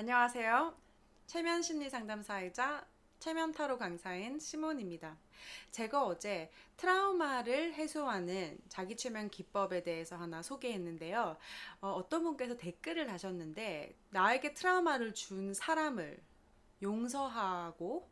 안녕하세요. 최면 심리 상담사이자 최면 타로 강사인 시몬입니다. 제가 어제 트라우마를 해소하는 자기 최면 기법에 대해서 하나 소개했는데요. 어, 떤 분께서 댓글을 하셨는데 나에게 트라우마를 준 사람을 용서하고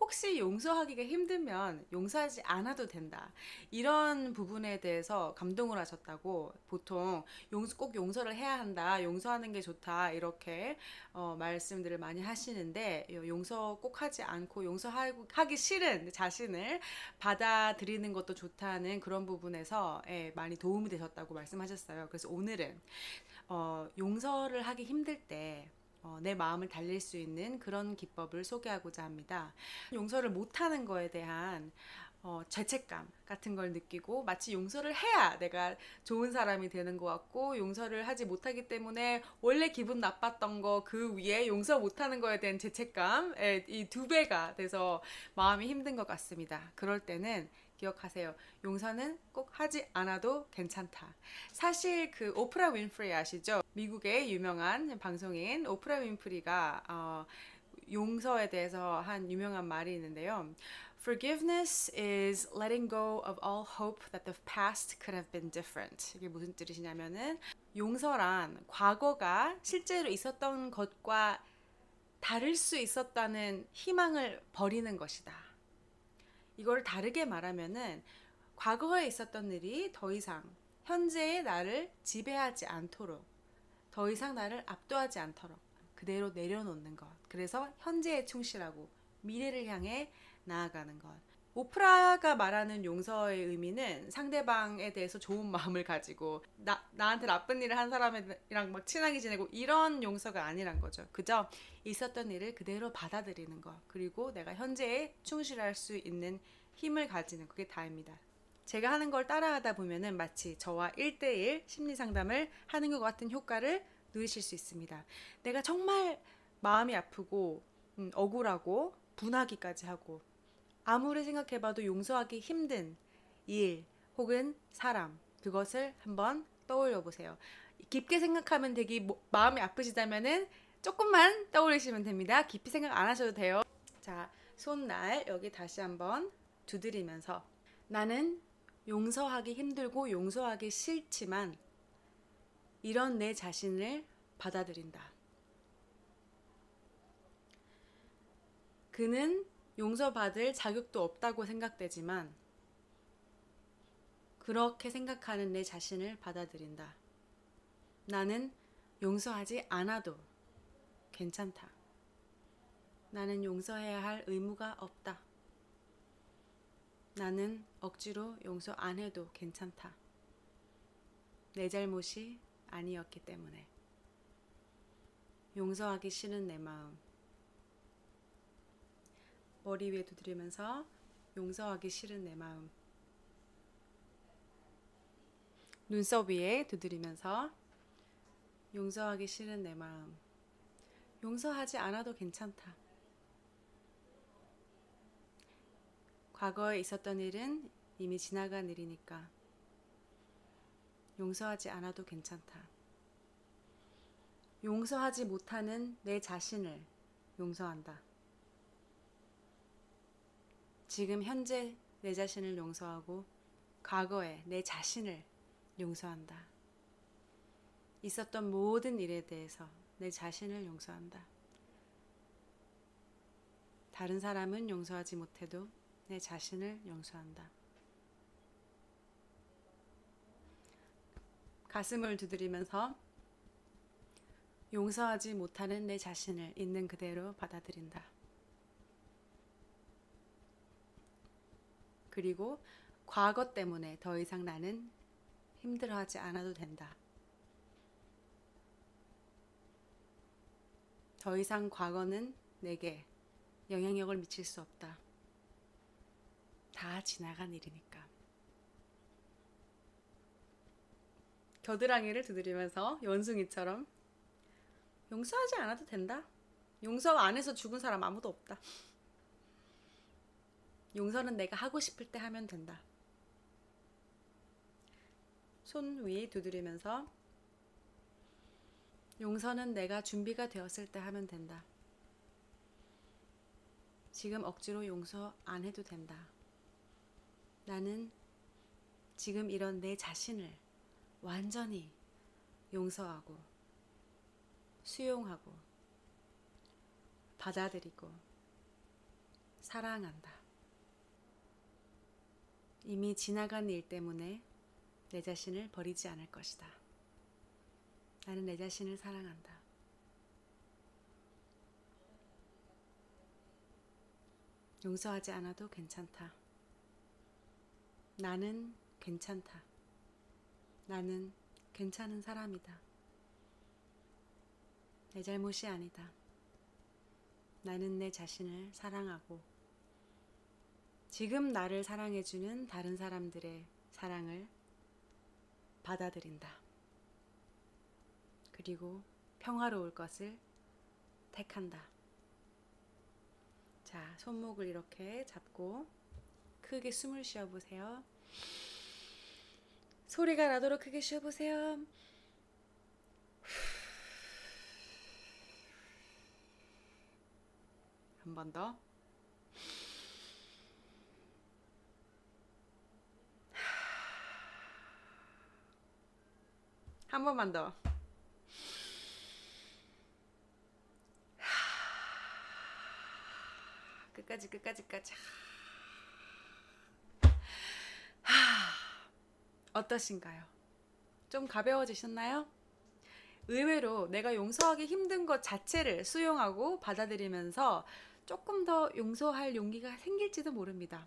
혹시 용서하기가 힘들면 용서하지 않아도 된다. 이런 부분에 대해서 감동을 하셨다고 보통 용서 꼭 용서를 해야 한다. 용서하는 게 좋다. 이렇게 어, 말씀들을 많이 하시는데 용서 꼭 하지 않고 용서하기 싫은 자신을 받아들이는 것도 좋다는 그런 부분에서 예, 많이 도움이 되셨다고 말씀하셨어요. 그래서 오늘은 어, 용서를 하기 힘들 때 어, 내 마음을 달랠 수 있는 그런 기법을 소개하고자 합니다. 용서를 못하는 거에 대한 어, 죄책감 같은 걸 느끼고 마치 용서를 해야 내가 좋은 사람이 되는 것 같고 용서를 하지 못하기 때문에 원래 기분 나빴던 거 그 위에 용서 못하는 거에 대한 죄책감 이 두 배가 돼서 마음이 힘든 것 같습니다. 그럴 때는 기억하세요. 용서는 꼭 하지 않아도 괜찮다. 사실 그 오프라 윈프리 아시죠? 미국의 유명한 방송인 오프라 윈프리가 어, 용서에 대해서 한 유명한 말이 있는데요. Forgiveness is letting go of all hope that the past could have been different. 이게 무슨 뜻이냐면은 용서란 과거가 실제로 있었던 것과 다를 수 있었다는 희망을 버리는 것이다. 이걸 다르게 말하면은 과거에 있었던 일이 더 이상 현재의 나를 지배하지 않도록 더 이상 나를 압도하지 않도록 그대로 내려놓는 것. 그래서 현재에 충실하고 미래를 향해 나아가는 것. 오프라가 말하는 용서의 의미는 상대방에 대해서 좋은 마음을 가지고 나, 나한테 나쁜 일을 한 사람이랑 막 친하게 지내고 이런 용서가 아니란 거죠. 그저 있었던 일을 그대로 받아들이는 것. 그리고 내가 현재에 충실할 수 있는 힘을 가지는 그게 다입니다. 제가 하는 걸 따라하다 보면은 마치 저와 1대1 심리 상담을 하는 것 같은 효과를 누리실 수 있습니다. 내가 정말 마음이 아프고 음, 억울하고 분하기까지 하고 아무리 생각해봐도 용서하기 힘든 일 혹은 사람 그것을 한번 떠올려 보세요. 깊게 생각하면 되기 뭐, 마음이 아프시다면은 조금만 떠올리시면 됩니다. 깊이 생각 안 하셔도 돼요. 자, 손날 여기 다시 한번 두드리면서 나는 용서하기 힘들고 용서하기 싫지만 이런 내 자신을 받아들인다. 그는 용서받을 자격도 없다고 생각되지만 그렇게 생각하는 내 자신을 받아들인다. 나는 용서하지 않아도 괜찮다. 나는 용서해야 할 의무가 없다. 나는 억지로 용서 안 해도 괜찮다. 내 잘못이 아니었기 때문에. 용서하기 싫은 내 마음. 머리 위에 두드리면서 용서하기 싫은 내 마음. 눈썹 위에 두드리면서 용서하기 싫은 내 마음. 용서하지 않아도 괜찮다. 과거에 있었던 일은 이미 지나간 일이니까 용서하지 않아도 괜찮다. 용서하지 못하는 내 자신을 용서한다. 지금 현재 내 자신을 용서하고 과거에 내 자신을 용서한다. 있었던 모든 일에 대해서 내 자신을 용서한다. 다른 사람은 용서하지 못해도 내 자신을 용서한다. 가슴을 두드리면서 용서하지 못하는 내 자신을 있는 그대로 받아들인다. 그리고 과거 때문에 더 이상 나는 힘들어하지 않아도 된다. 더 이상 과거는 내게 영향력을 미칠 수 없다. 다 지나간 일이니까. 겨드랑이를 두드리면서 원숭이처럼 용서하지 않아도 된다. 용서 안 해서 죽은 사람 아무도 없다. 용서는 내가 하고 싶을 때 하면 된다. 손 위에 두드리면서 용서는 내가 준비가 되었을 때 하면 된다. 지금 억지로 용서 안 해도 된다. 나는 지금 이런 내 자신을 완전히 용서하고 수용하고 받아들이고 사랑한다. 이미 지나간 일 때문에 내 자신을 버리지 않을 것이다. 나는 내 자신을 사랑한다. 용서하지 않아도 괜찮다. 나는 괜찮다. 나는 괜찮은 사람이다. 내 잘못이 아니다. 나는 내 자신을 사랑하고 지금 나를 사랑해주는 다른 사람들의 사랑을 받아들인다. 그리고 평화로울 것을 택한다. 자, 손목을 이렇게 잡고 크게 숨을 쉬어 보세요. 소리가 나도록 크게 쉬어 보세요. 한 번 더. 한 번만 더. 끝까지 끝까지 끝까지. 어떠신가요? 좀 가벼워지셨나요? 의외로 내가 용서하기 힘든 것 자체를 수용하고 받아들이면서 조금 더 용서할 용기가 생길지도 모릅니다.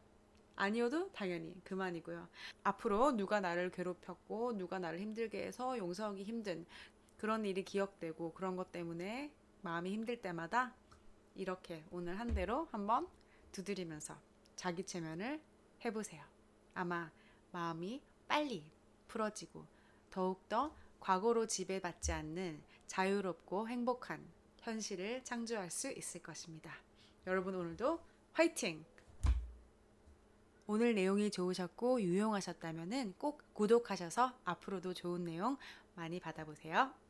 아니어도 당연히 그만이고요. 앞으로 누가 나를 괴롭혔고 누가 나를 힘들게 해서 용서하기 힘든 그런 일이 기억되고 그런 것 때문에 마음이 힘들 때마다 이렇게 오늘 한 대로 한번 두드리면서 자기 체면을 해보세요. 아마 마음이 빨리 풀어지고 더욱더 과거로 지배받지 않는 자유롭고 행복한 현실을 창조할 수 있을 것입니다. 여러분 오늘도 화이팅! 오늘 내용이 좋으셨고 유용하셨다면 꼭 구독하셔서 앞으로도 좋은 내용 많이 받아보세요.